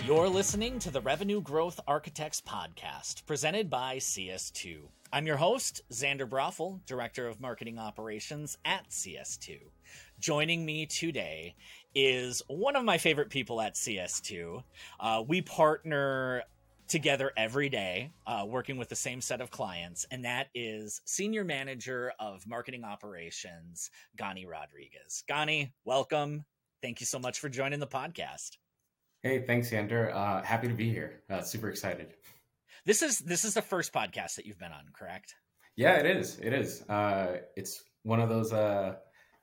You're listening to the Revenue Growth Architects podcast, presented by CS2. I'm your host, Xander Broffel, Director of Marketing Operations at CS2. Joining me today is one of my favorite people at CS2. Uh, we partner together every day, uh, working with the same set of clients, and that is Senior Manager of Marketing Operations, Gany Rodriguez. Gany, welcome. Thank you so much for joining the podcast. Hey, thanks, Xander. Uh, happy to be here. Uh, super excited. This is this is the first podcast that you've been on, correct? Yeah, it is. It is. Uh, it's one of those uh,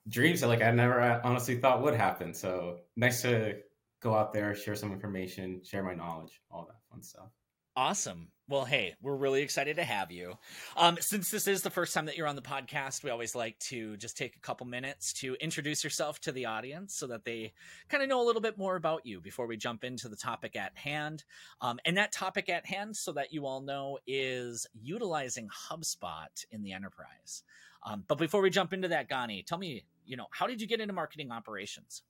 dreams that like I never uh, honestly thought would happen. So nice to go out there, share some information, share my knowledge, all that fun stuff. Awesome. Well, hey, we're really excited to have you. Um, since this is the first time that you're on the podcast, we always like to just take a couple minutes to introduce yourself to the audience so that they kind of know a little bit more about you before we jump into the topic at hand. Um, and that topic at hand, so that you all know, is utilizing HubSpot in the enterprise. Um, but before we jump into that, Gany, tell me, you know, how did you get into marketing operations?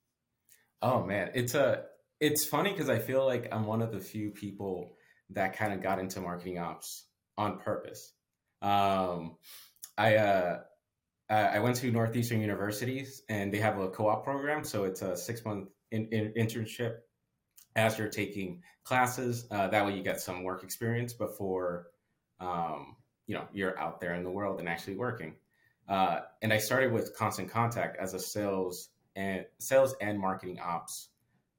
Oh man, it's a it's funny because I feel like I'm one of the few people that kind of got into marketing ops on purpose. Um, I uh, I went to Northeastern universities and they have a co-op program, so it's a six month in, in internship as you're taking classes. Uh, that way, you get some work experience before um, you know you're out there in the world and actually working. Uh, and I started with Constant Contact as a sales and sales and marketing ops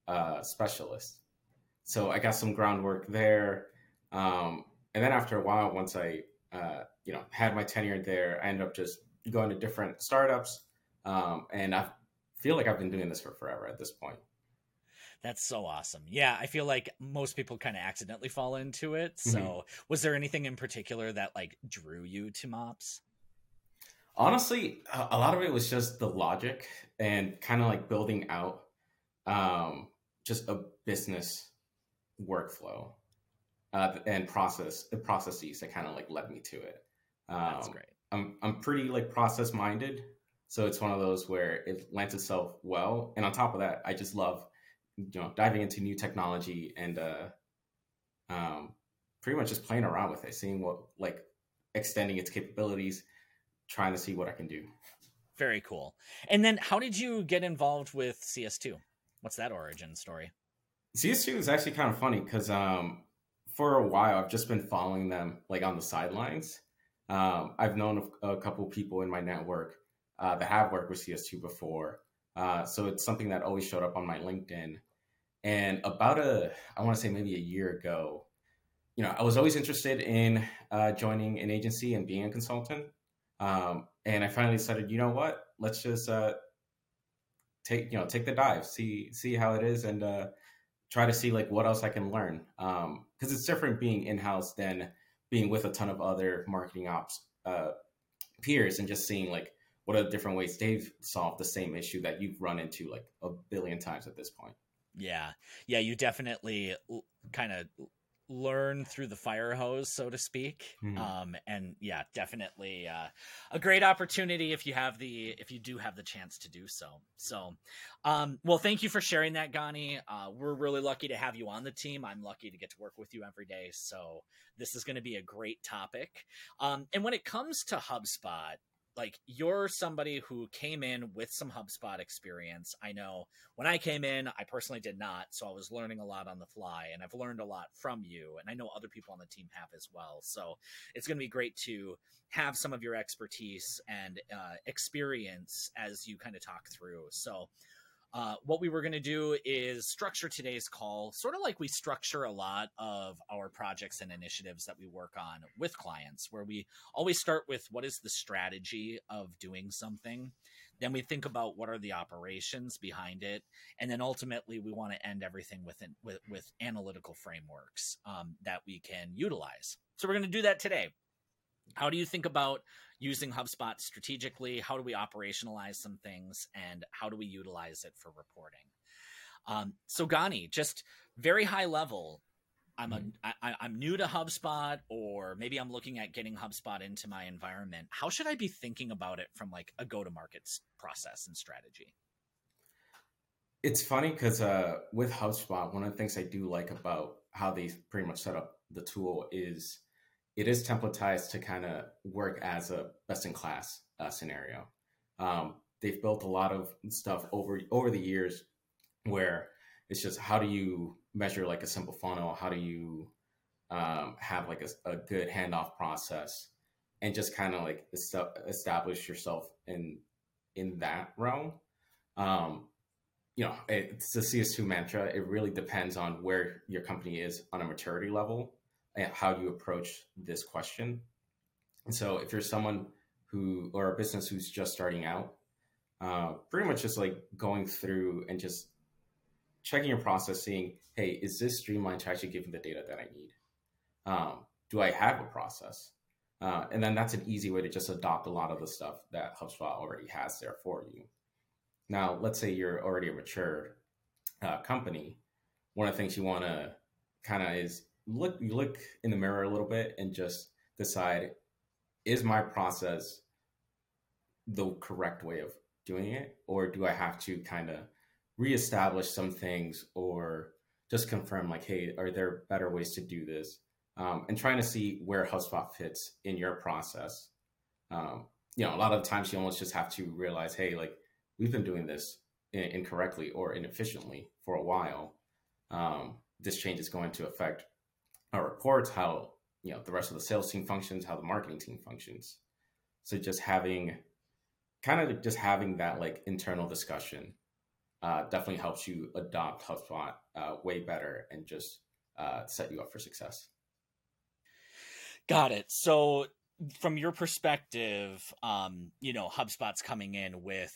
uh, specialist. So I got some groundwork there. Um, and then after a while, once I, uh, you know, had my tenure there, I ended up just going to different startups. Um, and I feel like I've been doing this for forever at this point. That's so awesome. Yeah, I feel like most people kind of accidentally fall into it. So, mm-hmm. was there anything in particular that like drew you to MOPS? Honestly, a lot of it was just the logic and kind of like building out um, just a business workflow uh, and process the processes that kind of like led me to it. Um, That's great. I'm I'm pretty like process minded, so it's one of those where it lends itself well. And on top of that, I just love you know diving into new technology and uh, um, pretty much just playing around with it, seeing what like extending its capabilities, trying to see what I can do. Very cool. And then, how did you get involved with CS2? What's that origin story? CS2 is actually kind of funny because um, for a while I've just been following them like on the sidelines. Um, I've known a, a, couple people in my network uh, that have worked with CS2 before, uh, so it's something that always showed up on my LinkedIn. And about a, I want to say maybe a year ago, you know, I was always interested in uh, joining an agency and being a consultant. Um, and I finally decided, you know what, let's just uh, take, you know, take the dive, see see how it is, and uh, try to see like what else I can learn. Um, because it's different being in house than being with a ton of other marketing ops uh, peers and just seeing like what are the different ways they've solved the same issue that you've run into like a billion times at this point. Yeah, yeah, you definitely kind of learn through the fire hose, so to speak. Mm-hmm. Um, and yeah, definitely uh, a great opportunity if you have the if you do have the chance to do so. So, um, well, thank you for sharing that, Gany. Uh, we're really lucky to have you on the team. I'm lucky to get to work with you every day. So this is going to be a great topic. Um, and when it comes to HubSpot, like you're somebody who came in with some HubSpot experience. I know when I came in, I personally did not, so I was learning a lot on the fly, and I've learned a lot from you, and I know other people on the team have as well. So it's going to be great to have some of your expertise and uh, experience as you kind of talk through. So uh, what we were going to do is structure today's call sort of like we structure a lot of our projects and initiatives that we work on with clients, where we always start with what is the strategy of doing something. Then we think about what are the operations behind it, and then ultimately we want to end everything within with, with analytical frameworks um, that we can utilize. So we're going to do that today. How do you think about using HubSpot strategically? How do we operationalize some things and how do we utilize it for reporting? Um, so Gany, just very high level. I'm a mm-hmm. I, I'm new to HubSpot, or maybe I'm looking at getting HubSpot into my environment. How should I be thinking about it from like a go to market process and strategy? it's funny because uh, with HubSpot, one of the things I do like about how they pretty much set up the tool is it is templatized to kind of work as a best in class uh, scenario. Um, they've built a lot of stuff over over the years where it's just how do you measure like a simple funnel? How do you um, have like a, a, good handoff process and just kind of like establish yourself in in that realm? Um, you know, it's the CS2 mantra. It really depends on where your company is on a maturity level how do you approach this question. And so, if you're someone who or a business who's just starting out, uh, pretty much just like going through and just checking your process, seeing, hey, is this streamlined to actually give me the data that I need? Um, do I have a process? Uh, and then that's an easy way to just adopt a lot of the stuff that HubSpot already has there for you. Now, let's say you're already a mature uh, company. One of the things you want to kind of is look you look in the mirror a little bit and just decide is my process the correct way of doing it? Or do i have to kind of reestablish some things or just confirm like hey are there better ways to do this? Um, and trying to see where hubspot fits in your process. Um, you know a lot of times you almost just have to realize hey like we've been doing this incorrectly or inefficiently for a while. Um, this change is going to affect our reports, how you know the rest of the sales team functions, how the marketing team functions. So just having kind of just having that like internal discussion uh, definitely helps you adopt HubSpot uh, way better and just uh, set you up for success. Got it. So from your perspective, um, you know, HubSpot's coming in with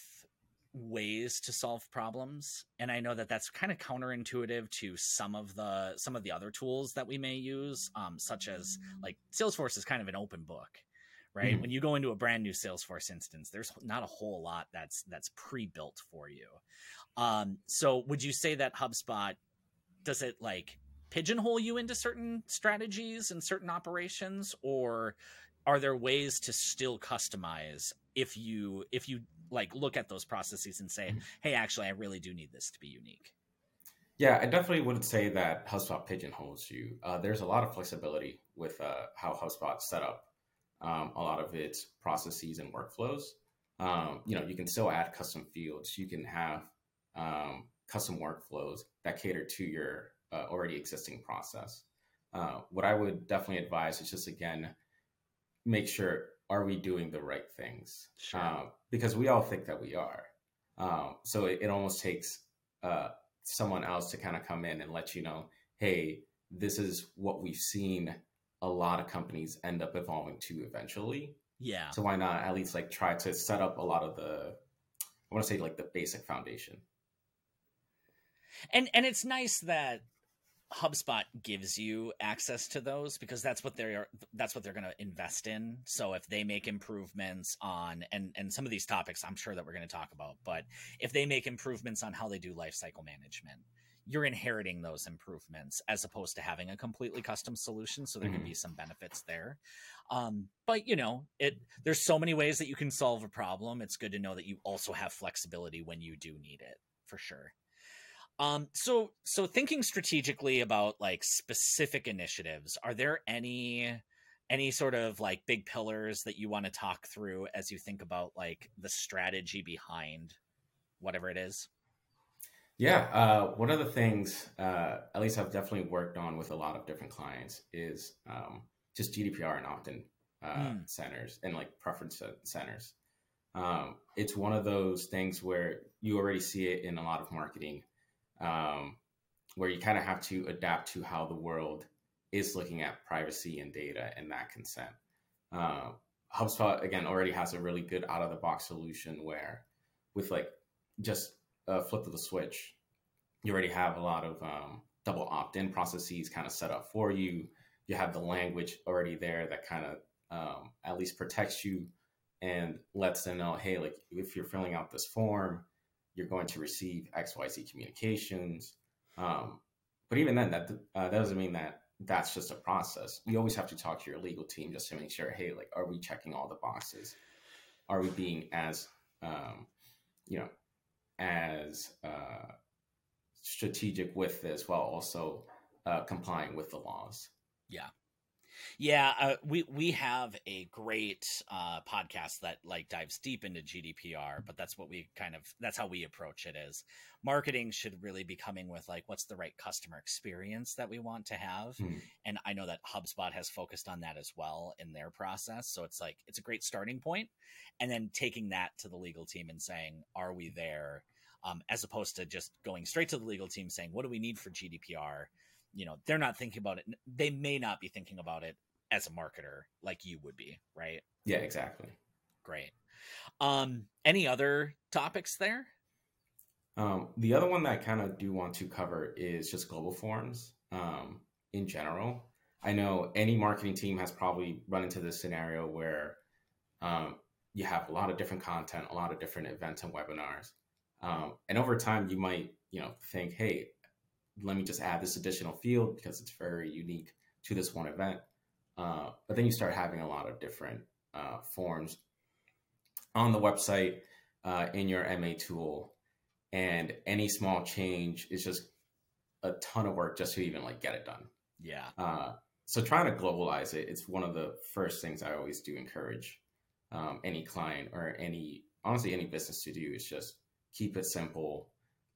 ways to solve problems and i know that that's kind of counterintuitive to some of the some of the other tools that we may use um, such as like salesforce is kind of an open book right mm-hmm. when you go into a brand new salesforce instance there's not a whole lot that's that's pre-built for you um, so would you say that hubspot does it like pigeonhole you into certain strategies and certain operations or are there ways to still customize if you if you like look at those processes and say, mm-hmm. hey, actually, I really do need this to be unique. Yeah, I definitely wouldn't say that HubSpot pigeonholes you. Uh, there's a lot of flexibility with uh, how HubSpot set up um, a lot of its processes and workflows. Um, you know, you can still add custom fields. You can have um, custom workflows that cater to your uh, already existing process. Uh, what I would definitely advise is just again make sure are we doing the right things? Sure. Um, because we all think that we are. Um, so it, it, almost takes uh, someone else to kind of come in and let you know, hey, this is what we've seen a lot of companies end up evolving to eventually. Yeah. So why not at least like try to set up a lot of the, I want to say like the basic foundation. And and it's nice that HubSpot gives you access to those because that's what they're that's what they're going to invest in. So if they make improvements on and and some of these topics I'm sure that we're going to talk about, but if they make improvements on how they do lifecycle management, you're inheriting those improvements as opposed to having a completely custom solution. So there mm-hmm. can be some benefits there. Um, but you know, it there's so many ways that you can solve a problem. It's good to know that you also have flexibility when you do need it, for sure. Um, so so thinking strategically about like specific initiatives, are there any any sort of like big pillars that you want to talk through as you think about like the strategy behind whatever it is? Yeah, uh, one of the things, uh, at least I've definitely worked on with a lot of different clients, is um, just GDPR and opt-in uh, mm. centers and like preference centers. Um, it's one of those things where you already see it in a lot of marketing um, where you kind of have to adapt to how the world is looking at privacy and data and that consent. Uh, HubSpot again already has a really good out of the box solution where, with like just a flip of the switch, you already have a lot of um, double opt in processes kind of set up for you. You have the language already there that kind of um, at least protects you and lets them know, hey, like if you're filling out this form, you're going to receive XYZ communications. Um, but even then, that uh, that doesn't mean that that's just a process. You always have to talk to your legal team just to make sure, hey, like, are we checking all the boxes? Are we being as, um, you know, as uh, strategic with this while also uh, complying with the laws. Yeah. Yeah, uh, we we have a great uh, podcast that like dives deep into GDPR, but that's what we kind of that's how we approach it. Is marketing should really be coming with like what's the right customer experience that we want to have, mm. and I know that HubSpot has focused on that as well in their process. So it's like it's a great starting point, and then taking that to the legal team and saying, are we there? Um, as opposed to just going straight to the legal team saying, what do we need for GDPR? You know they're not thinking about it they may not be thinking about it as a marketer like you would be right? Yeah exactly. Great. Um any other topics there? Um the other one that i kind of do want to cover is just global forms um in general. I know any marketing team has probably run into this scenario where um you have a lot of different content a lot of different events and webinars. Um, and over time you might you know think hey let me just add this additional field because it's very unique to this one event. Uh, but then you start having a lot of different uh, forms on the website uh, in your MA tool, and any small change is just a ton of work just to even like get it done. Yeah. Uh, so trying to globalize it, it's one of the first things I always do encourage um, any client or any honestly any business to do is just keep it simple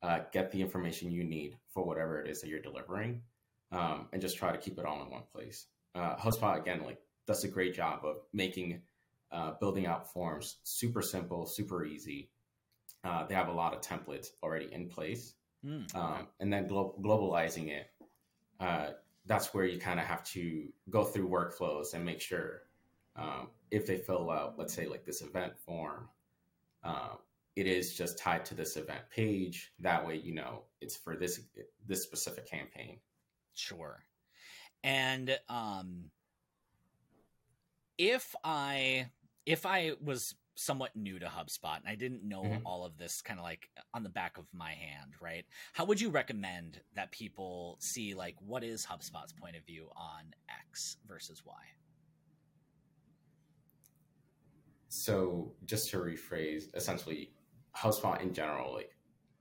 uh, get the information you need for whatever it is that you're delivering, um, and just try to keep it all in one place. Uh, HubSpot again, like does a great job of making uh, building out forms super simple, super easy. Uh, they have a lot of templates already in place, mm, okay. um, and then glo- globalizing it. Uh, that's where you kind of have to go through workflows and make sure um, if they fill out, let's say, like this event form, uh, it is just tied to this event page. That way, you know, it's for this this specific campaign. Sure. And um if I if I was somewhat new to HubSpot and I didn't know mm-hmm. all of this kind of like on the back of my hand, right? How would you recommend that people see like what is HubSpot's point of view on X versus Y? So, just to rephrase, essentially, HubSpot in general, like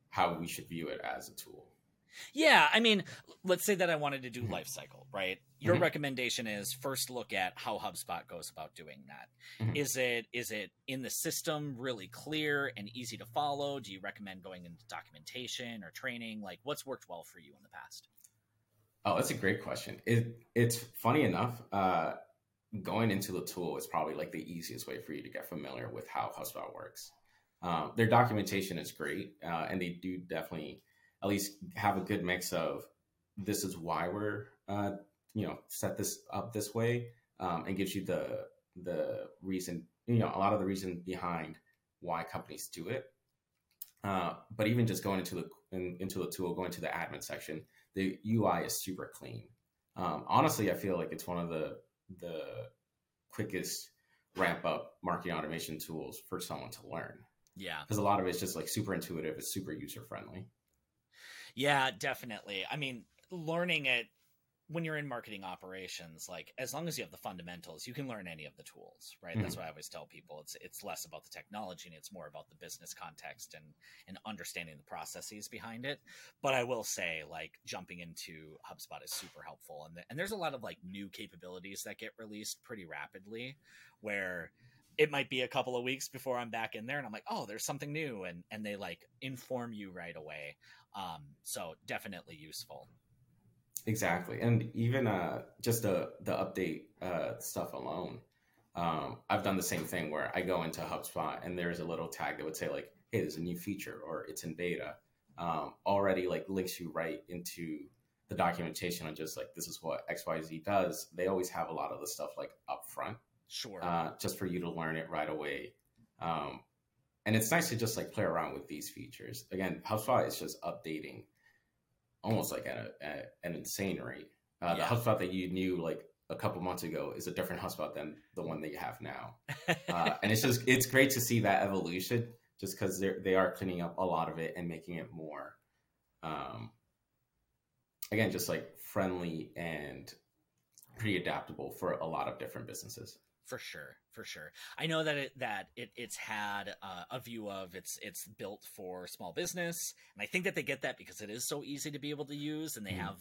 how we should view it as a tool. Yeah, I mean, let's say that I wanted to do mm-hmm. life cycle, right? Your mm-hmm. recommendation is first look at how HubSpot goes about doing that. Mm-hmm. Is it is it in the system really clear and easy to follow? Do you recommend going into documentation or training? Like what's worked well for you in the past? Oh, that's a great question. It it's funny enough, uh, going into the tool is probably like the easiest way for you to get familiar with how HubSpot works. Um, their documentation is great, uh, and they do definitely at least have a good mix of this is why we're uh, you know set this up this way, um, and gives you the the reason you know a lot of the reason behind why companies do it. Uh, but even just going into the in, into the tool, going to the admin section, the UI is super clean. Um, honestly, I feel like it's one of the the quickest ramp up marketing automation tools for someone to learn. Yeah. Because a lot of it's just like super intuitive, it's super user friendly. Yeah, definitely. I mean, learning it when you're in marketing operations, like as long as you have the fundamentals, you can learn any of the tools, right? Mm-hmm. That's what I always tell people. It's it's less about the technology and it's more about the business context and and understanding the processes behind it. But I will say, like jumping into HubSpot is super helpful, and the, and there's a lot of like new capabilities that get released pretty rapidly, where it might be a couple of weeks before I'm back in there and I'm like, oh, there's something new. And, and they like inform you right away. Um, so definitely useful. Exactly. And even uh, just the, the update uh, stuff alone, um, I've done the same thing where I go into HubSpot and there's a little tag that would say like, hey, there's a new feature or it's in beta. Um, already like links you right into the documentation on just like this is what XYZ does. They always have a lot of the stuff like up front Sure. Uh, just for you to learn it right away. Um, and it's nice to just like play around with these features. Again, HubSpot is just updating almost like at, a, at an insane rate. Uh, yeah. The HubSpot that you knew like a couple months ago is a different HubSpot than the one that you have now. Uh, and it's just it's great to see that evolution, just because they they are cleaning up a lot of it and making it more, um, again, just like friendly and pretty adaptable for a lot of different businesses. For sure for sure i know that it that it, it's had uh, a view of it's it's built for small business and i think that they get that because it is so easy to be able to use and they mm. have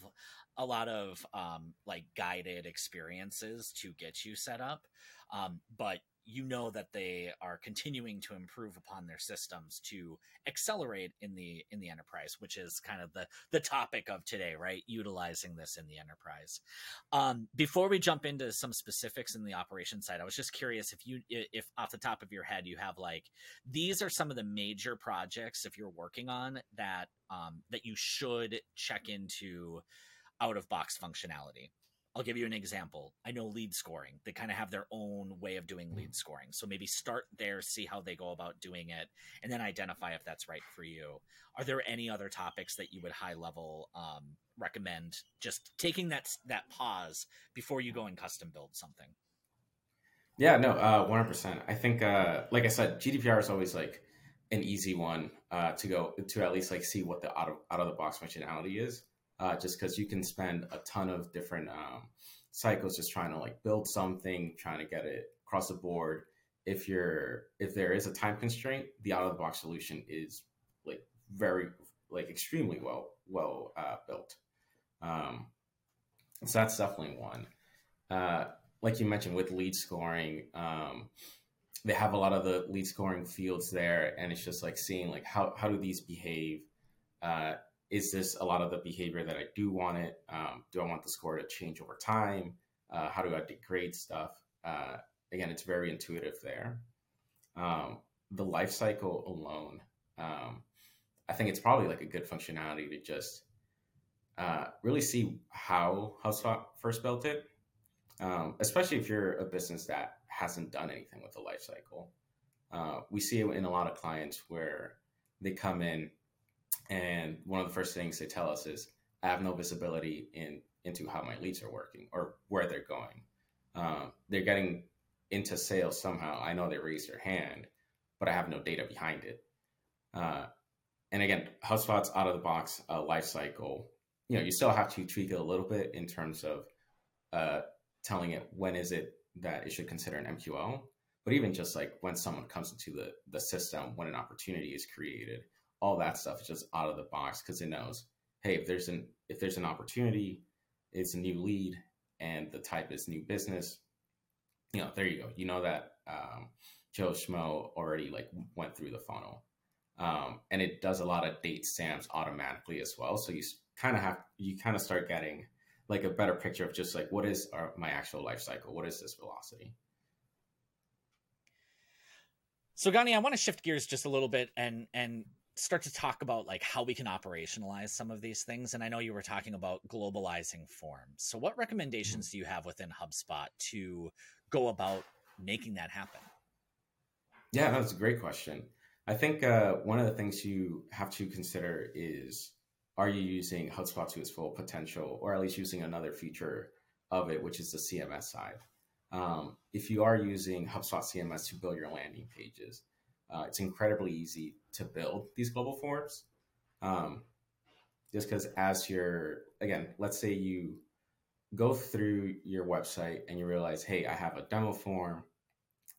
a lot of um, like guided experiences to get you set up um, but you know that they are continuing to improve upon their systems to accelerate in the in the enterprise which is kind of the the topic of today right? Utilizing this in the enterprise. Um, before we jump into some specifics in the operation side i was just curious if you if off the top of your head you have like these are some of the major projects if you're working on that um, that you should check into out of box functionality I'll give you an example. I know lead scoring. They kind of have their own way of doing lead mm. scoring. So maybe start there, see how they go about doing it, and then identify if that's right for you. Are there any other topics that you would high level um, recommend just taking that that pause before you go and custom build something? Yeah, no, uh, one hundred percent. I think, uh, like I said, GDPR is always like an easy one uh, to go to at least like see what the out of out of the box functionality is uh, just because you can spend a ton of different um, cycles just trying to like build something, trying to get it across the board. If you're if there is a time constraint, the out of the box solution is like very like extremely well well uh, built. Um, so that's definitely one. Uh, like you mentioned with lead scoring, um, they have a lot of the lead scoring fields there, and it's just like seeing like how how do these behave uh, is this a lot of the behavior that I do want it? Um, do I want the score to change over time? Uh, how do I degrade stuff? Uh, again, it's very intuitive there. Um, the life cycle alone, um, I think it's probably like a good functionality to just uh, really see how HubSpot first built it, um, especially if you're a business that hasn't done anything with the life cycle. Uh, we see it in a lot of clients where they come in and one of the first things they tell us is, I have no visibility in into how my leads are working or where they're going. Um, they're getting into sales somehow. I know they raised their hand, but I have no data behind it. Uh, and again, HubSpot's out of the box uh, life cycle. You know, you still have to tweak it a little bit in terms of uh, telling it when is it that it should consider an MQL. But even just like when someone comes into the the system, when an opportunity is created, all that stuff is just out of the box because it knows, hey, if there's an if there's an opportunity, it's a new lead and the type is new business. You know, there you go. You know that um, Joe Schmo already like went through the funnel, um, and it does a lot of date stamps automatically as well. So you kind of have you kind of start getting like a better picture of just like what is our, my actual life cycle? What is this velocity? So Gany, I want to shift gears just a little bit and and start to talk about like how we can operationalize some of these things and i know you were talking about globalizing forms. So what recommendations do you have within hubspot to go about making that happen? Yeah that's a great question. I think uh, one of the things you have to consider is are you using hubspot to its full potential or at least using another feature of it which is the cms side? Um, if you are using hubspot cms to build your landing pages uh, it's incredibly easy to build these global forms. Um, just because as you're, again, let's say you go through your website and you realize, hey, I have a demo form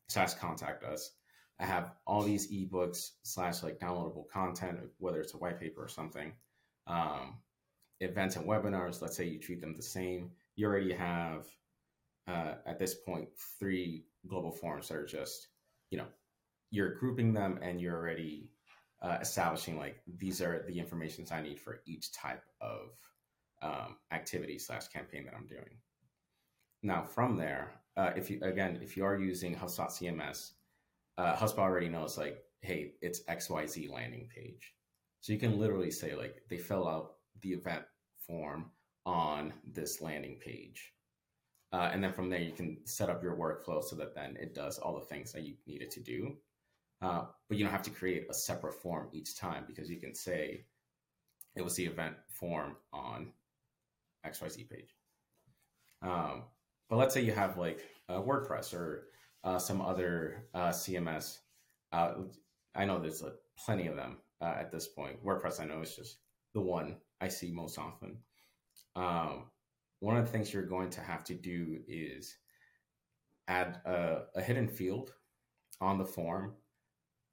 slash contact us. I have all these ebooks slash like downloadable content, whether it's a white paper or something. Um, events and webinars, let's say you treat them the same. You already have, uh, at this point, three global forms that are just, you know, you're grouping them and you're already uh, establishing like these are the informations I need for each type of um, activity slash campaign that I'm doing. Now from there, uh, if you again if you are using HubSpot CMS, uh, HubSpot already knows like hey it's X Y Z landing page, so you can literally say like they fill out the event form on this landing page. Uh, and then from there, you can set up your workflow so that then it does all the things that you need it to do. Uh, but you don't have to create a separate form each time because you can say it was the event form on XYZ page. Um, but let's say you have like WordPress or uh, some other uh, CMS. Uh, I know there's uh, plenty of them uh, at this point. WordPress, I know, is just the one I see most often. Um, one of the things you're going to have to do is add a, a hidden field on the form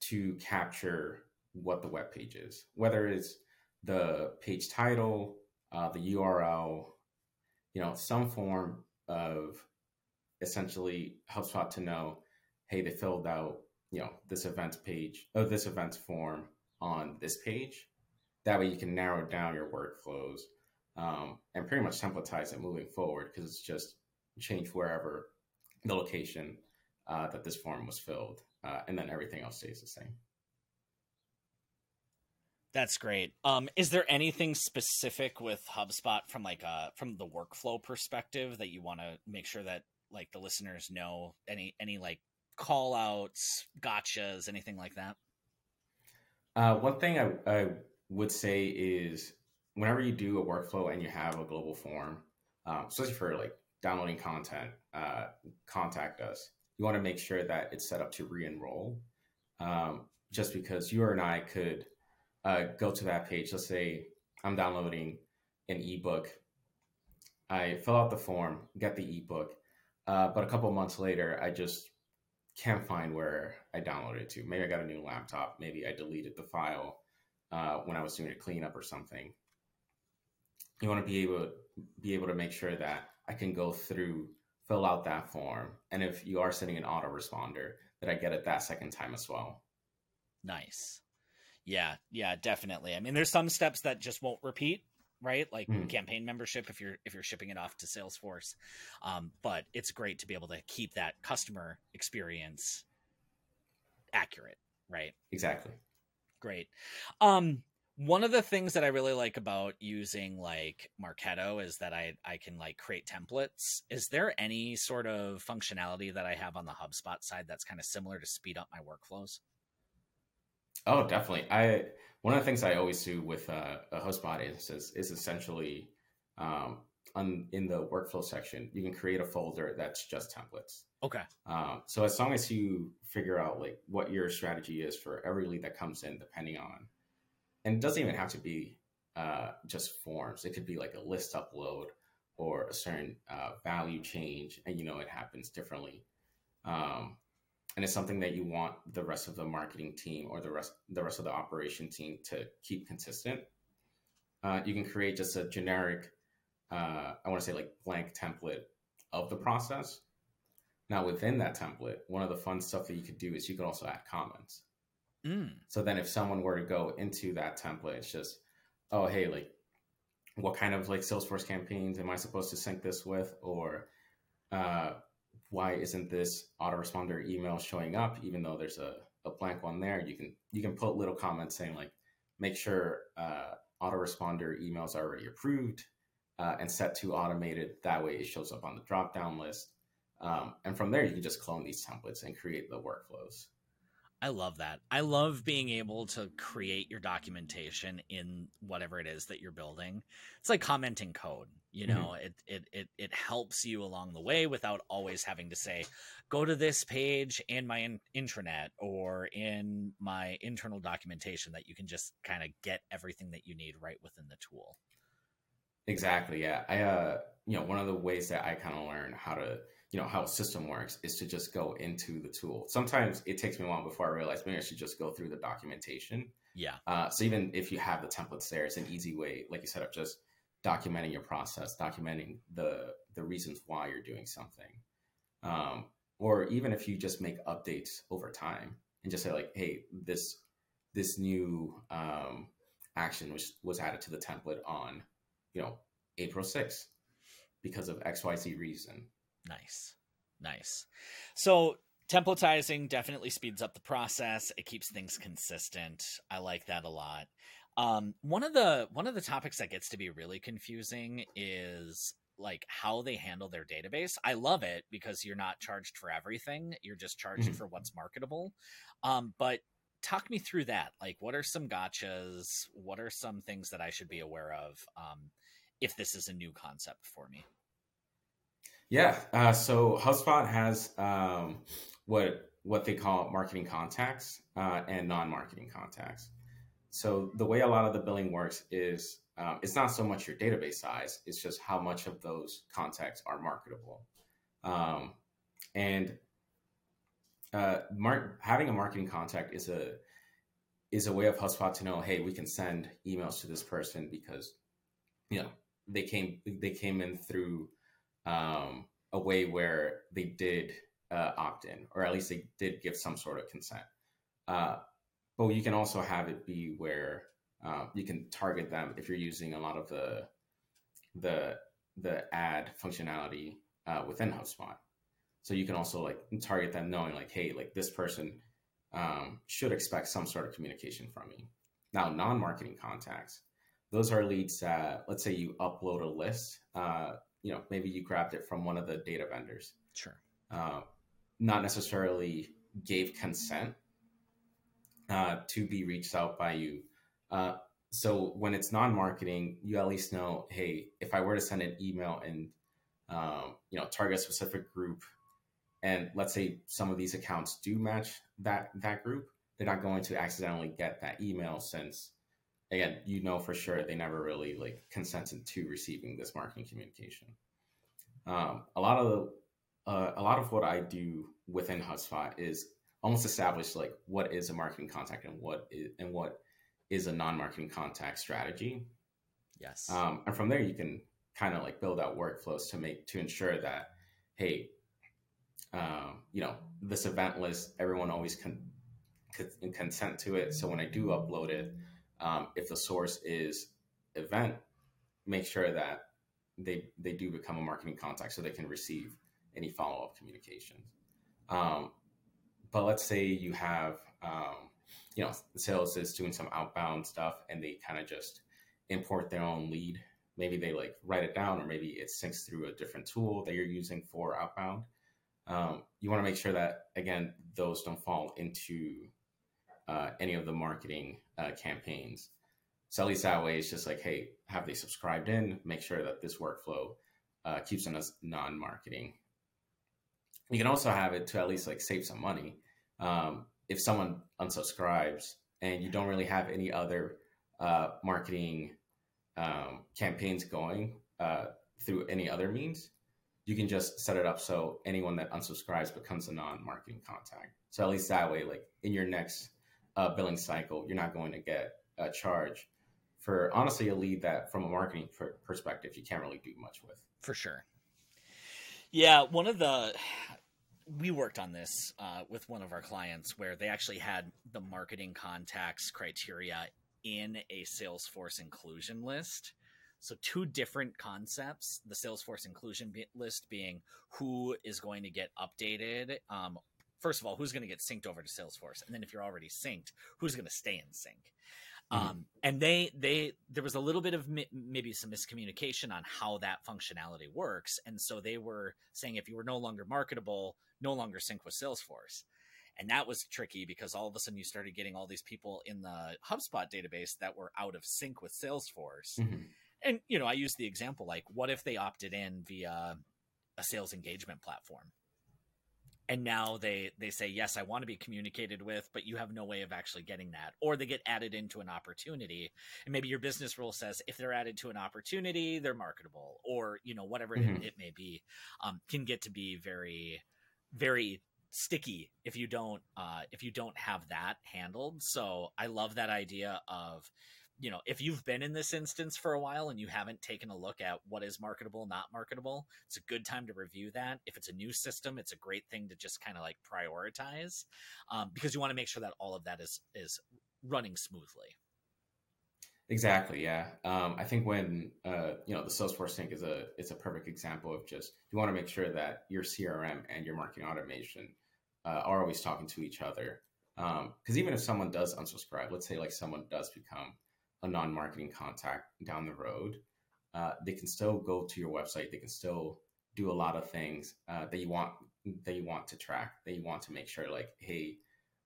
to capture what the web page is, whether it's the page title, uh, the URL, you know, some form of essentially HubSpot to know, hey, they filled out, you know, this event page, or this event form on this page. That way you can narrow down your workflows um, and pretty much templatize it moving forward because it's just change wherever the location uh, that this form was filled, uh, and then everything else stays the same. That's great. Um, is there anything specific with HubSpot from like uh from the workflow perspective that you want to make sure that like the listeners know any any like call outs, gotchas, anything like that? Uh, one thing I, I would say is whenever you do a workflow and you have a global form, um, especially for like downloading content, uh, contact us. You want to make sure that it's set up to re-enroll. Um, just because you and I could uh, go to that page. Let's say I'm downloading an ebook. I fill out the form, get the ebook, uh, but a couple months later, I just can't find where I downloaded it to. Maybe I got a new laptop. Maybe I deleted the file uh, when I was doing a cleanup or something. You want to be able be able to make sure that I can go through, fill out that form, and if you are sending an autoresponder, that I get it that second time as well. Nice. Yeah, yeah, definitely. I mean, there's some steps that just won't repeat, right? Like mm. campaign membership if you're if you're shipping it off to Salesforce. Um, but it's great to be able to keep that customer experience accurate, right? Exactly. Great. Um, one of the things that I really like about using like Marketo is that I I can like create templates. Is there any sort of functionality that I have on the HubSpot side that's kind of similar to speed up my workflows? Oh, definitely. I one of the things I always do with uh, a HubSpot is is essentially um, on in the workflow section, you can create a folder that's just templates. Okay. Um, so as long as you figure out like what your strategy is for every lead that comes in, depending on, and it doesn't even have to be uh, just forms. It could be like a list upload or a certain uh, value change, and you know it happens differently. Um, and it's something that you want the rest of the marketing team or the rest the rest of the operation team to keep consistent. Uh, you can create just a generic, uh, I want to say like blank template of the process. Now within that template, one of the fun stuff that you could do is you can also add comments. Mm. So then if someone were to go into that template, it's just, oh hey, like what kind of like Salesforce campaigns am I supposed to sync this with? Or uh, why isn't this autoresponder email showing up even though there's a, a blank one there you can you can put little comments saying like make sure uh, autoresponder emails are already approved uh, and set to automated that way it shows up on the drop down list um, and from there you can just clone these templates and create the workflows I love that. I love being able to create your documentation in whatever it is that you're building. It's like commenting code, you mm-hmm. know, mm-hmm. it, it it it helps you along the way without always having to say, go to this page in my in- intranet or in my internal documentation that you can just kind of get everything that you need right within the tool. Exactly. Yeah. I uh you know, one of the ways that I kind of learn how to you know how a system works is to just go into the tool. Sometimes it takes me a while before I realize maybe I should just go through the documentation. Yeah. Uh, so even if you have the templates there, it's an easy way, like you said, of just documenting your process, documenting the the reasons why you're doing something, um, or even if you just make updates over time and just say like, hey, this this new um, action was was added to the template on you know April 6th because of XYZ reason Nice. Nice. So templatizing definitely speeds up the process. It keeps things consistent. I like that a lot. Um, one of the one of the topics that gets to be really confusing is like how they handle their database. I love it because you're not charged for everything. You're just charged mm-hmm. for what's marketable. Um, but talk me through that. Like, what are some gotchas? What are some things that I should be aware of um, if this is a new concept for me? Yeah. Uh, so HubSpot has um, what what they call marketing contacts uh, and non-marketing contacts. So the way a lot of the billing works is um, it's not so much your database size; it's just how much of those contacts are marketable. Um, and uh, having a marketing contact is a is a way of HubSpot to know, hey, we can send emails to this person because you know they came they came in through um, a way where they did uh, opt in, or at least they did give some sort of consent. Uh, but you can also have it be where uh, you can target them if you're using a lot of the the the ad functionality uh, within HubSpot. So you can also like target them knowing like, hey, like this person um, should expect some sort of communication from me. Now, non-marketing contacts, those are leads that let's say you upload a list. You know, maybe you grabbed it from one of the data vendors. Sure. Uh, not necessarily gave consent uh, to be reached out by you. Uh, so when it's non-marketing, you at least know, hey, if I were to send an email and um, you know target a specific group, and let's say some of these accounts do match that that group, they're not going to accidentally get that email since again, you know for sure they never really like consented to receiving this marketing communication. Um, a lot of the uh, a lot of what I do within HubSpot is almost establish like what is a marketing contact and what is and what is a non-marketing contact strategy. Yes. Um, and from there you can kind of like build out workflows to make to ensure that hey, um, you know this event list everyone always can, can consent to it. So when I do upload it, um, if the source is event, make sure that they they do become a marketing contact so they can receive any follow up communications. Um, but let's say you have, um, you know, sales is doing some outbound stuff and they kind of just import their own lead. Maybe they like write it down, or maybe it syncs through a different tool that you're using for outbound. Um, you want to make sure that again those don't fall into uh, any of the marketing uh, campaigns. So at least that way, it's just like, hey, have they subscribed in? Make sure that this workflow uh, keeps them as non-marketing. You can also have it to at least like save some money. Um, if someone unsubscribes and you don't really have any other uh, marketing um, campaigns going uh, through any other means, you can just set it up so anyone that unsubscribes becomes a non-marketing contact. So at least that way, like in your next uh, billing cycle, you're not going to get a charge for honestly a lead that, from a marketing per- perspective, you can't really do much with. For sure. Yeah, one of the we worked on this uh, with one of our clients where they actually had the marketing contacts criteria in a Salesforce inclusion list. So, two different concepts the Salesforce inclusion list being who is going to get updated um, first of all, who's going to get synced over to Salesforce, and then if you're already synced, who's going to stay in sync. Mm-hmm. Um, and they they there was a little bit of mi- maybe some miscommunication on how that functionality works, and so they were saying if you were no longer marketable, no longer sync with Salesforce. And that was tricky because all of a sudden you started getting all these people in the HubSpot database that were out of sync with Salesforce. Mm-hmm. And you know, I use the example like, what if they opted in via a sales engagement platform? And now they they say yes i want to be communicated with but you have no way of actually getting that. Or they get added into an opportunity. And maybe your business rule says if they're added to an opportunity they're marketable or you know whatever mm-hmm. it, it, may be um, can get to be very very sticky if you don't uh, if you don't have that handled. So i love that idea of you know, if you've been in this instance for a while and you haven't taken a look at what is marketable, not marketable, it's a good time to review that. If it's a new system, it's a great thing to just kind of like prioritize um, because you want to make sure that all of that is is running smoothly. Exactly. Yeah. Um, I think when uh, you know the Salesforce sync is a it's a perfect example of just you want to make sure that your CRM and your marketing automation uh, are always talking to each other. Because um, even if someone does unsubscribe, let's say like someone does become a non-marketing contact down the road, uh, they can still go to your website. They can still do a lot of things uh, that you want that you want to track. That you want to make sure, like, hey,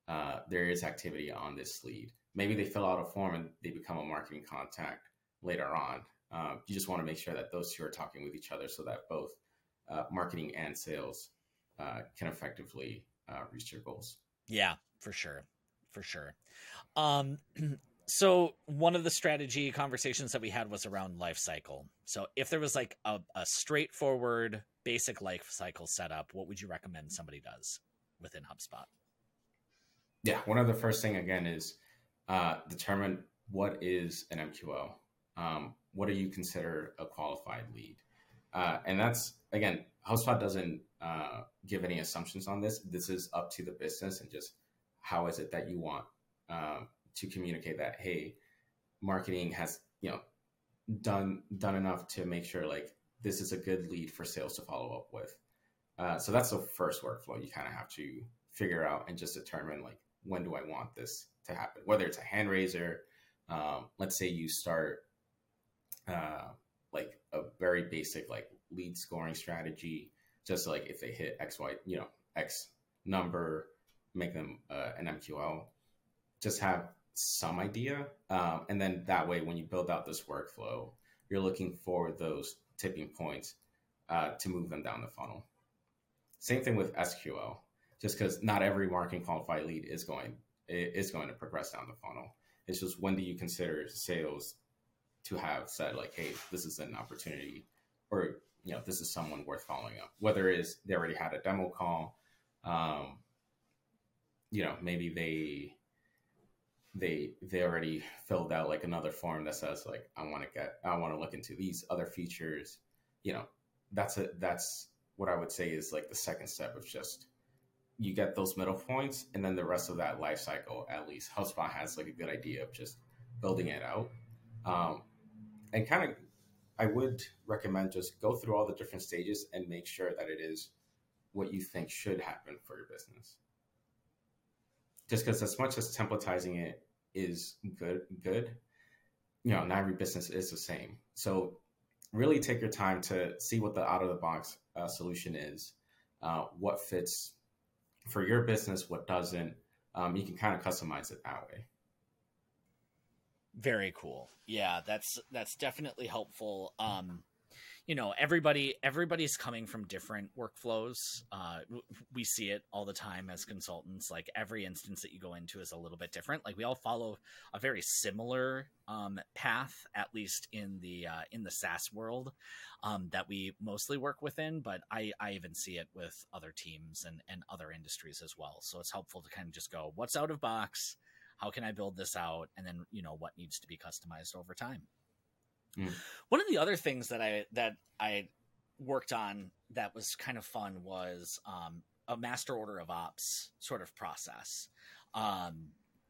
uh, there is activity on this lead. Maybe they fill out a form and they become a marketing contact later on. Um, you just want to make sure that those two are talking with each other so that both uh, marketing and sales uh, can effectively uh, reach your goals. Yeah, for sure, for sure. Um, so one of the strategy conversations that we had was around life cycle. So if there was like a, a straightforward basic life cycle setup, what would you recommend somebody does within HubSpot? Yeah, one of the first thing again is uh, determine what is an MQL. Um, what do you consider a qualified lead? Uh, and that's again, HubSpot doesn't uh, give any assumptions on this. This is up to the business and just how is it that you want um, to communicate that. Hey, marketing has you know done done enough to make sure like this is a good lead for sales to follow up with. Uh, so that's the first workflow you kind of have to figure out and just determine like when do I want this to happen? Whether it's a hand raiser, um, let's say you start uh, like a very basic like lead scoring strategy, just like if they hit X Y, you know X number, make them uh, an MQL. Just have some idea, um, and then that way when you build out this workflow, you're looking for those tipping points uh, to move them down the funnel. Same thing with SQL, just because not every marketing qualified lead is going is going to progress down the funnel. It's just when do you consider sales to have said like, hey, this is an opportunity, or you know, this is someone worth following up. Whether it is they already had a demo call, um, you know, maybe they they they already filled out like another form that says like I want to get I want to look into these other features. You know, that's a that's what I would say is like the second step of just you get those middle points and then the rest of that life cycle at least HubSpot has like a good idea of just building it out. Um, and kind of I would recommend just go through all the different stages and make sure that it is what you think should happen for your business. Just because as much as templatizing it is good good you know not every business is the same. So really take your time to see what the out of the box uh, solution is uh, what fits for your business what doesn't. Um, you can kind of customize it that way. Very cool. Yeah that's that's definitely helpful. Um you know everybody everybody's coming from different workflows. Uh, we see it all the time as consultants like every instance that you go into is a little bit different. Like we all follow a very similar um, path at least in the uh, in the saas world um, that we mostly work within but I, I even see it with other teams and, and other industries as well. So it's helpful to kind of just go what's out of box? How can i build this out? And then you know what needs to be customized over time Mm. One of the other things that I that I worked on that was kind of fun was um, a master order of ops sort of process. Um,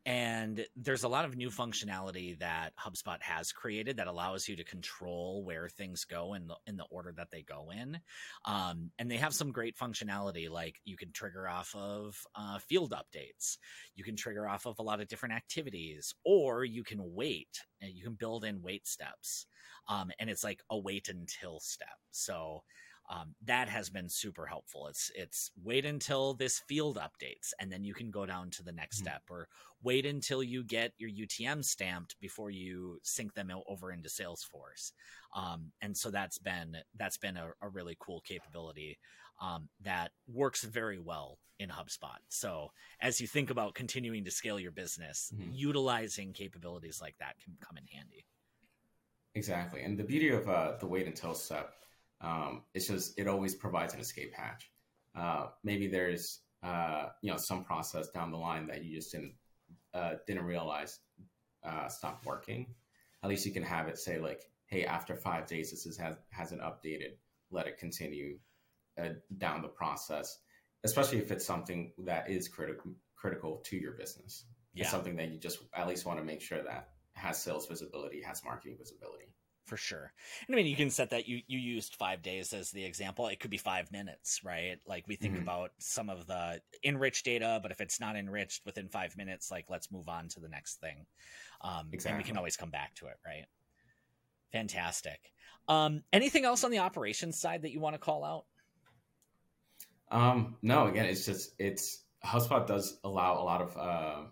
and there's a lot of new functionality that HubSpot has created that allows you to control where things go in the in the order that they go in. Um, and they have some great functionality, like you can trigger off of uh, field updates, you can trigger off of a lot of different activities, or you can wait you can build in wait steps. Um, and it's like a wait until step. So um, that has been super helpful. It's it's wait until this field updates, and then you can go down to the next mm-hmm. step, or wait until you get your UTM stamped before you sync them over into Salesforce. Um, and so that's been that's been a, a really cool capability um, that works very well in HubSpot. So as you think about continuing to scale your business, mm-hmm. utilizing capabilities like that can come in handy. Exactly, and the beauty of uh, the wait until step um, it's just it always provides an escape hatch. Uh, maybe there's uh, you know some process down the line that you just didn't uh, didn't realize uh, stopped working. At least you can have it say like, "Hey, after five days, this is, has hasn't updated. Let it continue uh, down the process." Especially if it's something that is critical critical to your business. Yeah. It's something that you just at least want to make sure that has sales visibility, has marketing visibility for sure. And I mean, you can set that you you used five days as the example. It could be five minutes, right? Like we think mm-hmm. about some of the enriched data, but if it's not enriched within five minutes, like let's move on to the next thing. Um, exactly. And we can always come back to it, right? Fantastic. Um, anything else on the operations side that you want to call out? Um, no, again, it's just it's HubSpot does allow a lot of uh,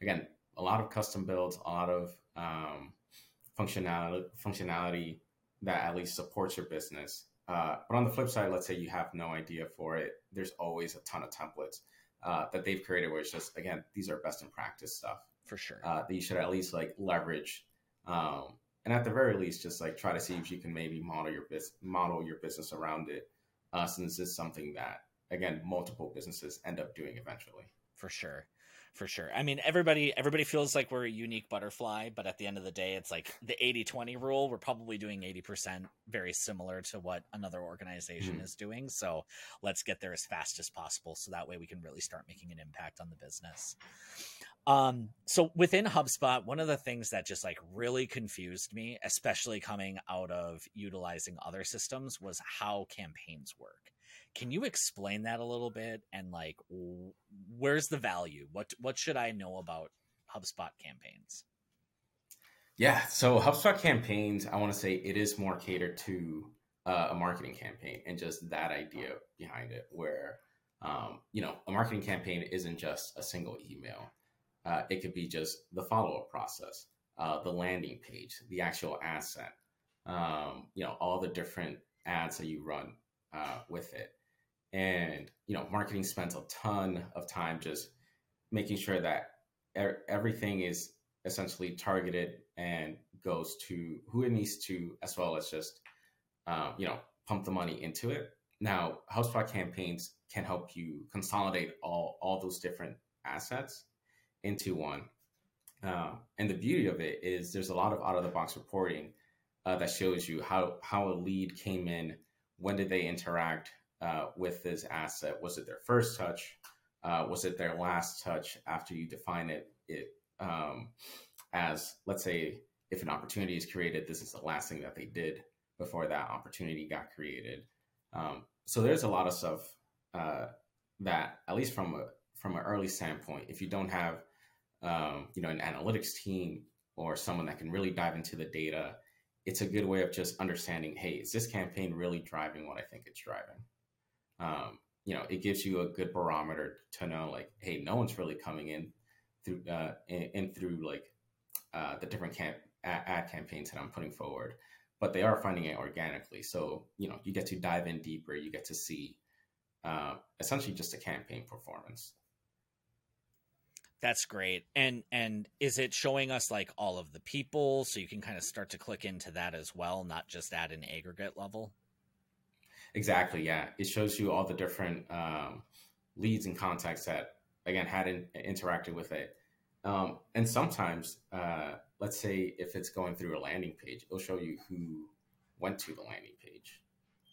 again a lot of custom builds, a lot of um, functionality functionality that at least supports your business. Uh, but on the flip side, let's say you have no idea for it, there's always a ton of templates uh, that they've created where it's just again these are best in practice stuff for sure uh, that you should at least like leverage. Um, and at the very least, just like try to see if you can maybe model your business model your business around it. uh, since it's something that again multiple businesses end up doing eventually. For sure for sure. I mean, everybody everybody feels like we're a unique butterfly, but at the end of the day, it's like the 80-20 rule. We're probably doing 80% very similar to what another organization mm. is doing. So let's get there as fast as possible so that way we can really start making an impact on the business. Um, so within HubSpot, one of the things that just like really confused me, especially coming out of utilizing other systems, was how campaigns work. Can you explain that a little bit and like where's the value? What what should I know about HubSpot campaigns? Yeah, so HubSpot campaigns, I want to say it is more catered to uh, a marketing campaign and just that idea behind it, where um, you know a marketing campaign isn't just a single email. Uh, it could be just the follow up process, uh, the landing page, the actual asset, um, you know, all the different ads that you run uh, with it and you know marketing spends a ton of time just making sure that er- everything is essentially targeted and goes to who it needs to as well as just um, you know pump the money into it. Now HubSpot campaigns can help you consolidate all all those different assets into one. Uh, and the beauty of it is there's a lot of out of the box reporting uh, that shows you how how a lead came in when did they interact uh, with this asset? Was it their first touch? Uh, was it their last touch after you define it, it um, as, let's say, if an opportunity is created, this is the last thing that they did before that opportunity got created. Um, so there's a lot of stuff uh, that, at least from a from an early standpoint, if you don't have um, you know an analytics team or someone that can really dive into the data, it's a good way of just understanding, hey, is this campaign really driving what I think it's driving? Um, you know, it gives you a good barometer to know like, hey, no one's really coming in through uh, in, in through like uh, the different camp ad, campaigns that I'm putting forward, but they are finding it organically. So you know, you get to dive in deeper. You get to see uh, essentially just a campaign performance. That's great. And and is it showing us like all of the people so you can kind of start to click into that as well, not just at an aggregate level? Exactly. Yeah, it shows you all the different um, leads and contacts that again had in, interacted with it. Um, and sometimes, uh, let's say if it's going through a landing page, it'll show you who went to the landing page.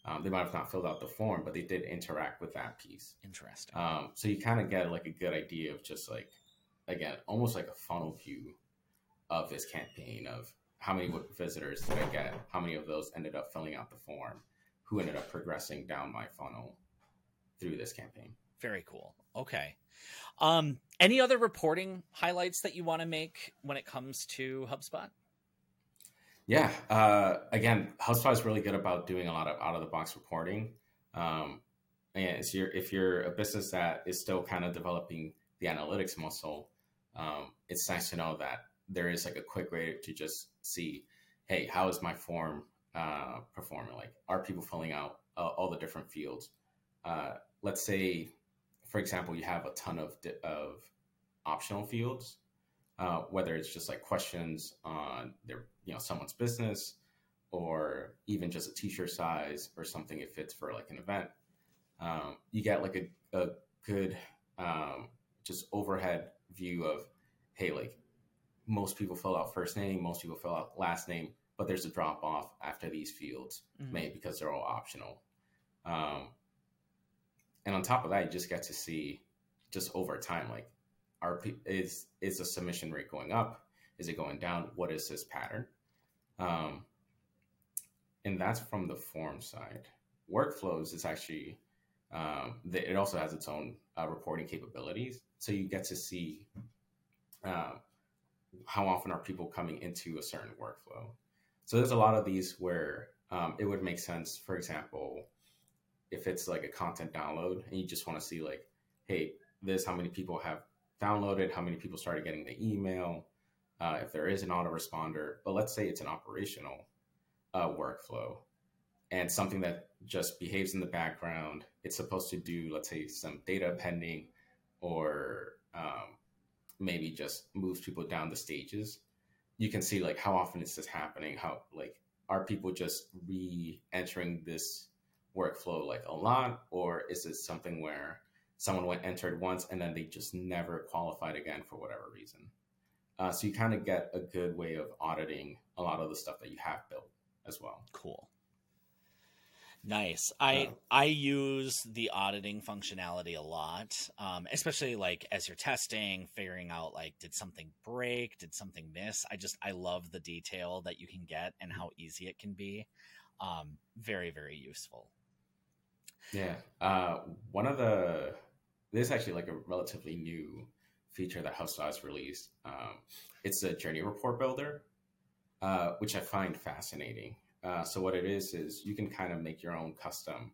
Um, they might have not filled out the form, but they did interact with that piece. Interesting. Um, so you kind of get like a good idea of just like, again, almost like a funnel view of this campaign of how many visitors did I get? How many of those ended up filling out the form? Who ended up progressing down my funnel through this campaign. Very cool. Okay. Um, any other reporting highlights that you want to make when it comes to HubSpot? Yeah. Uh, again, HubSpot is really good about doing a lot of out of the box reporting. Um, and if you're, if you're a business that is still kind of developing the analytics muscle, um, it's nice to know that there is like a quick way to just see, hey, how is my form uh, performing? Like, are people filling out uh, all the different fields? Uh, let's say, for example, you have a ton of of optional fields, uh, whether it's just like questions on their, you know, someone's business, or even just a t-shirt size or something it fits for like an event. Um, you get like a, a good um, just overhead view of, hey, like most people fill out first name, most people fill out last name but there's a drop off after these fields, mm-hmm. maybe because they're all optional. Um, and on top of that, you just get to see just over time, like, are is is the submission rate going up? Is it going down? What is this pattern? Um, and that's from the form side. Workflows is actually um, the, it also has its own uh, reporting capabilities, so you get to see uh, how often are people coming into a certain workflow. So there's a lot of these where um, it would make sense. For example, if it's like a content download and you just want to see like, hey, this how many people have downloaded, how many people started getting the email, uh, if there is an autoresponder. But let's say it's an operational uh, workflow and something that just behaves in the background. It's supposed to do, let's say, some data appending or um, maybe just moves people down the stages you can see like how often is this happening how like are people just re-entering this workflow like a lot, or is it something where someone went entered once and then they just never qualified again for whatever reason? Uh, so you kind of get a good way of auditing a lot of the stuff that you have built as well. Cool. Nice. I uh, I use the auditing functionality a lot, um, especially like as you're testing, figuring out like did something break, did something miss. I just I love the detail that you can get and how easy it can be. Um, very very useful. Yeah. Uh, one of the this is actually like a relatively new feature that HubSpot has released. Um, it's a journey report builder, uh, which I find fascinating. Uh, so what it is is you can kind of make your own custom.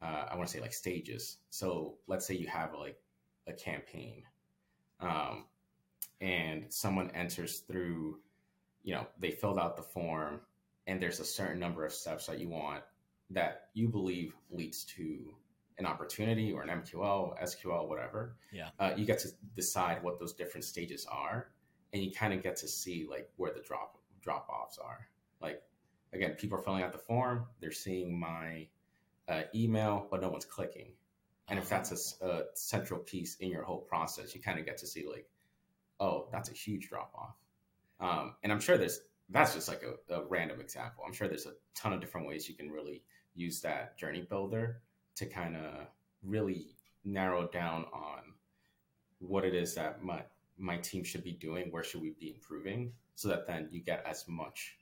Uh, I want to say like stages. So let's say you have like a campaign, um, and someone enters through. You know, they filled out the form, and there's a certain number of steps that you want that you believe leads to an opportunity or an MQL, SQL, whatever. Yeah. Uh, you get to decide what those different stages are, and you kind of get to see like where the drop drop offs are. Like again, people are filling out the form, they're seeing my uh, email, but no one's clicking. And if that's a, a central piece in your whole process, you kind of get to see like, oh, that's a huge drop off. Um, and I'm sure there's that's just like a, a, random example. I'm sure there's a ton of different ways you can really use that journey builder to kind of really narrow down on what it is that my my team should be doing, where should we be improving, so that then you get as much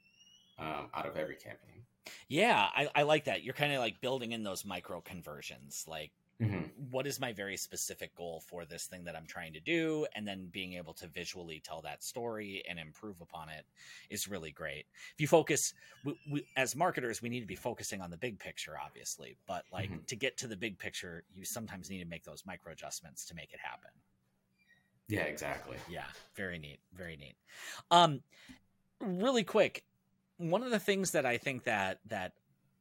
um, out of every campaign. Yeah, I, I like that. You're kind of like building in those micro conversions. Like, mm-hmm. what is my very specific goal for this thing that I'm trying to do? And then being able to visually tell that story and improve upon it is really great. If you focus, we, we, as marketers, we need to be focusing on the big picture, obviously. But like mm-hmm. to get to the big picture, you sometimes need to make those micro adjustments to make it happen. Yeah, exactly. Yeah, very neat. Very neat. Um, really quick, one of the things that I think that that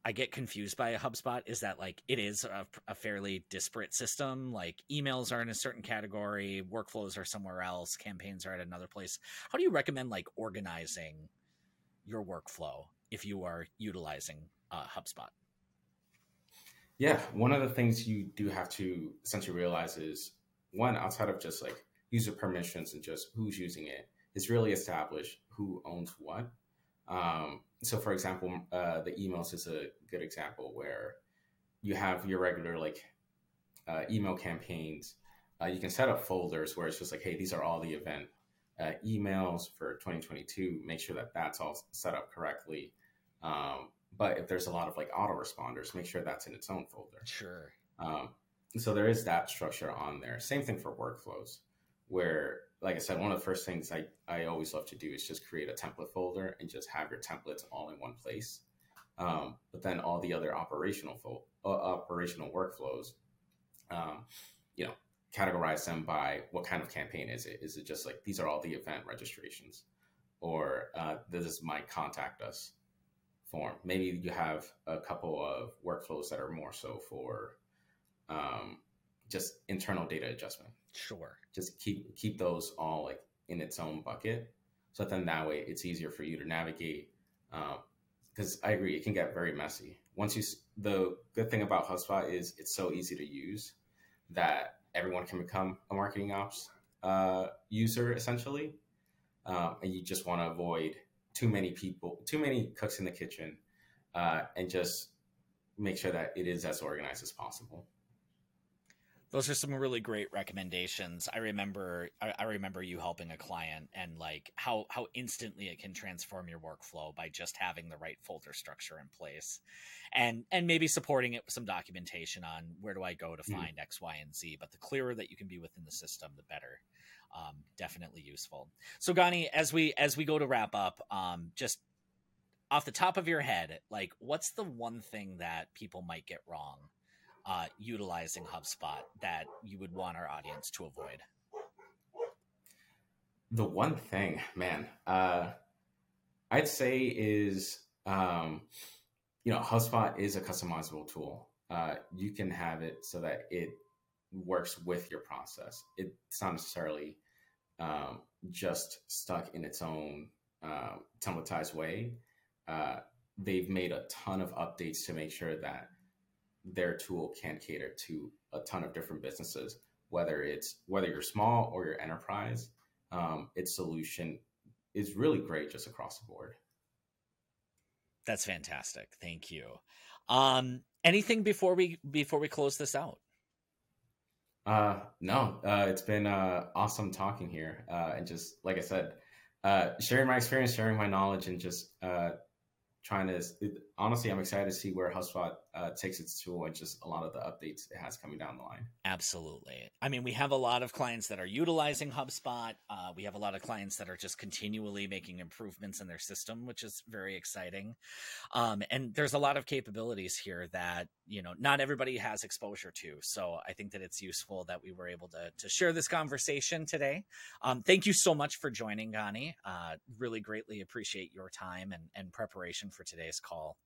I get confused by a HubSpot is that like it is a, a, fairly disparate system. Like emails are in a certain category, workflows are somewhere else, campaigns are at another place. How do you recommend like organizing your workflow if you are utilizing uh, HubSpot? Yeah, one of the things you do have to essentially realize is one outside of just like user permissions and just who's using it is really establish who owns what um, so, for example, uh, the emails is a good example where you have your regular like uh, email campaigns. Uh, you can set up folders where it's just like, hey, these are all the event uh, emails for 2022. Make sure that that's all set up correctly. Um, but if there's a lot of like autoresponders, make sure that's in its own folder. Sure. Um, so there is that structure on there. Same thing for workflows, where like I said, one of the first things I, I always love to do is just create a template folder and just have your templates all in one place. Um, but then all the other operational fo- uh, operational workflows, um, you know, categorize them by what kind of campaign is it? Is it just like these are all the event registrations, or uh, this is my contact us form? Maybe you have a couple of workflows that are more so for um, just internal data adjustment. Sure. Just keep keep those all like in its own bucket, so then that way it's easier for you to navigate. Because um, I agree, it can get very messy. Once you, the good thing about HubSpot is it's so easy to use that everyone can become a marketing ops uh, user essentially, um, and you just want to avoid too many people, too many cooks in the kitchen, uh, and just make sure that it is as organized as possible those are some really great recommendations. I remember I, I, remember you helping a client and like how how instantly it can transform your workflow by just having the right folder structure in place. And and maybe supporting it with some documentation on where do I go to hmm. find mm. X, Y, and Z. But the clearer that you can be within the system, the better. Um, definitely useful. So Gany, as we as we go to wrap up, um, just off the top of your head, like what's the one thing that people might get wrong uh, utilizing HubSpot that you would want our audience to avoid? The one thing, man, uh, I'd say is, um, you know, HubSpot is a customizable tool. Uh, you can have it so that it works with your process. It's not necessarily um, just stuck in its own uh, templatized way. Uh, they've made a ton of updates to make sure that their tool can cater to a ton of different businesses, whether it's whether you're small or your enterprise. Um, its solution is really great just across the board. That's fantastic. Thank you. Um, anything before we before we close this out? Uh, no, uh, it's been uh, awesome talking here, uh, and just like I said, uh, sharing my experience, sharing my knowledge, and just uh, trying to honestly, I'm excited to see where HubSpot uh, takes its tool and just a lot of the updates it has coming down the line. Absolutely. I mean, we have a lot of clients that are utilizing HubSpot. Uh, we have a lot of clients that are just continually making improvements in their system, which is very exciting. Um, and there's a lot of capabilities here that you know not everybody has exposure to. So I think that it's useful that we were able to to share this conversation today. Um, thank you so much for joining, Gany. Uh, really greatly appreciate your time and, and preparation for today's call.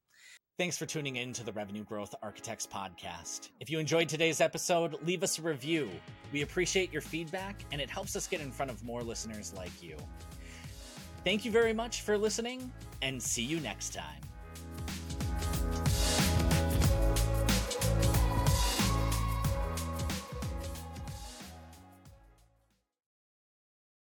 Thanks for tuning in to the Revenue Growth Architects podcast. If you enjoyed today's episode, leave us a review. We appreciate your feedback, and it helps us get in front of more listeners like you. Thank you very much for listening, and see you next time.